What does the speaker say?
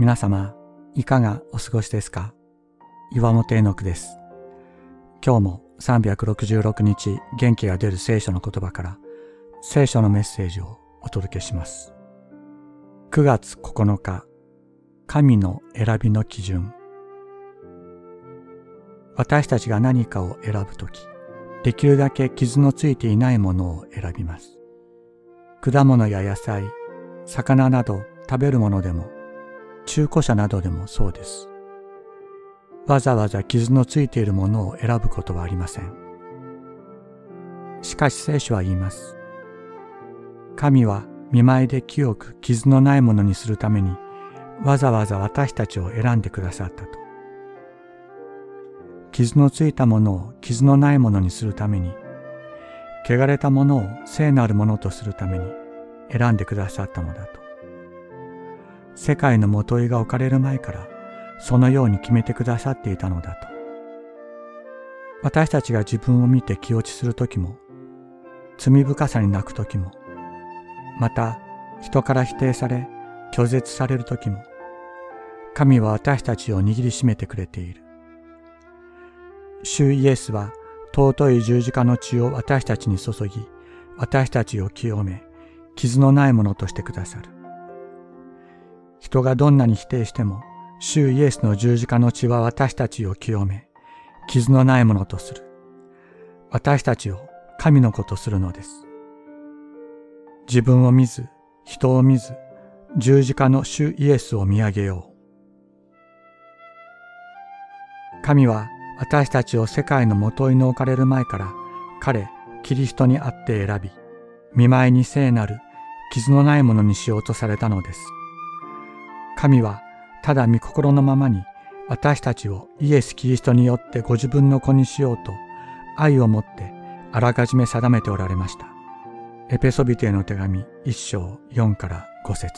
皆様、いかがお過ごしですか？岩本恵之です。今日も366日元気が出る聖書の言葉から聖書のメッセージをお届けします。9月9日、神の選びの基準。私たちが何かを選ぶとき、できるだけ傷のついていないものを選びます。果物や野菜、魚など食べるものでも、中古車などでもそうです。わざわざ傷のついているものを選ぶことはありません。しかし聖書は言います。神は見舞いで清く傷のないものにするためにわざわざ私たちを選んでくださったと。傷のついたものを傷のないものにするために汚れたものを聖なるものとするために選んでくださったのだと。世界のもといが置かれる前からそのように決めてくださっていたのだと。私たちが自分を見て気落ちするときも、罪深さに泣くときも、また人から否定され拒絶されるときも、神は私たちを握りしめてくれている。主イエスは尊い十字架の血を私たちに注ぎ、私たちを清め、傷のないものとしてくださる。人がどんなに否定しても、主イエスの十字架の血は私たちを清め、傷のないものとする。私たちを神の子とするのです。自分を見ず、人を見ず、十字架の主イエスを見上げよう。神は私たちを世界のもといの置かれる前から彼、キリストにあって選び、見舞いに聖なる傷のないものにしようとされたのです。神はただ御心のままに私たちをイエス・キリストによってご自分の子にしようと愛を持ってあらかじめ定めておられました。エペソビテへの手紙1章4から5節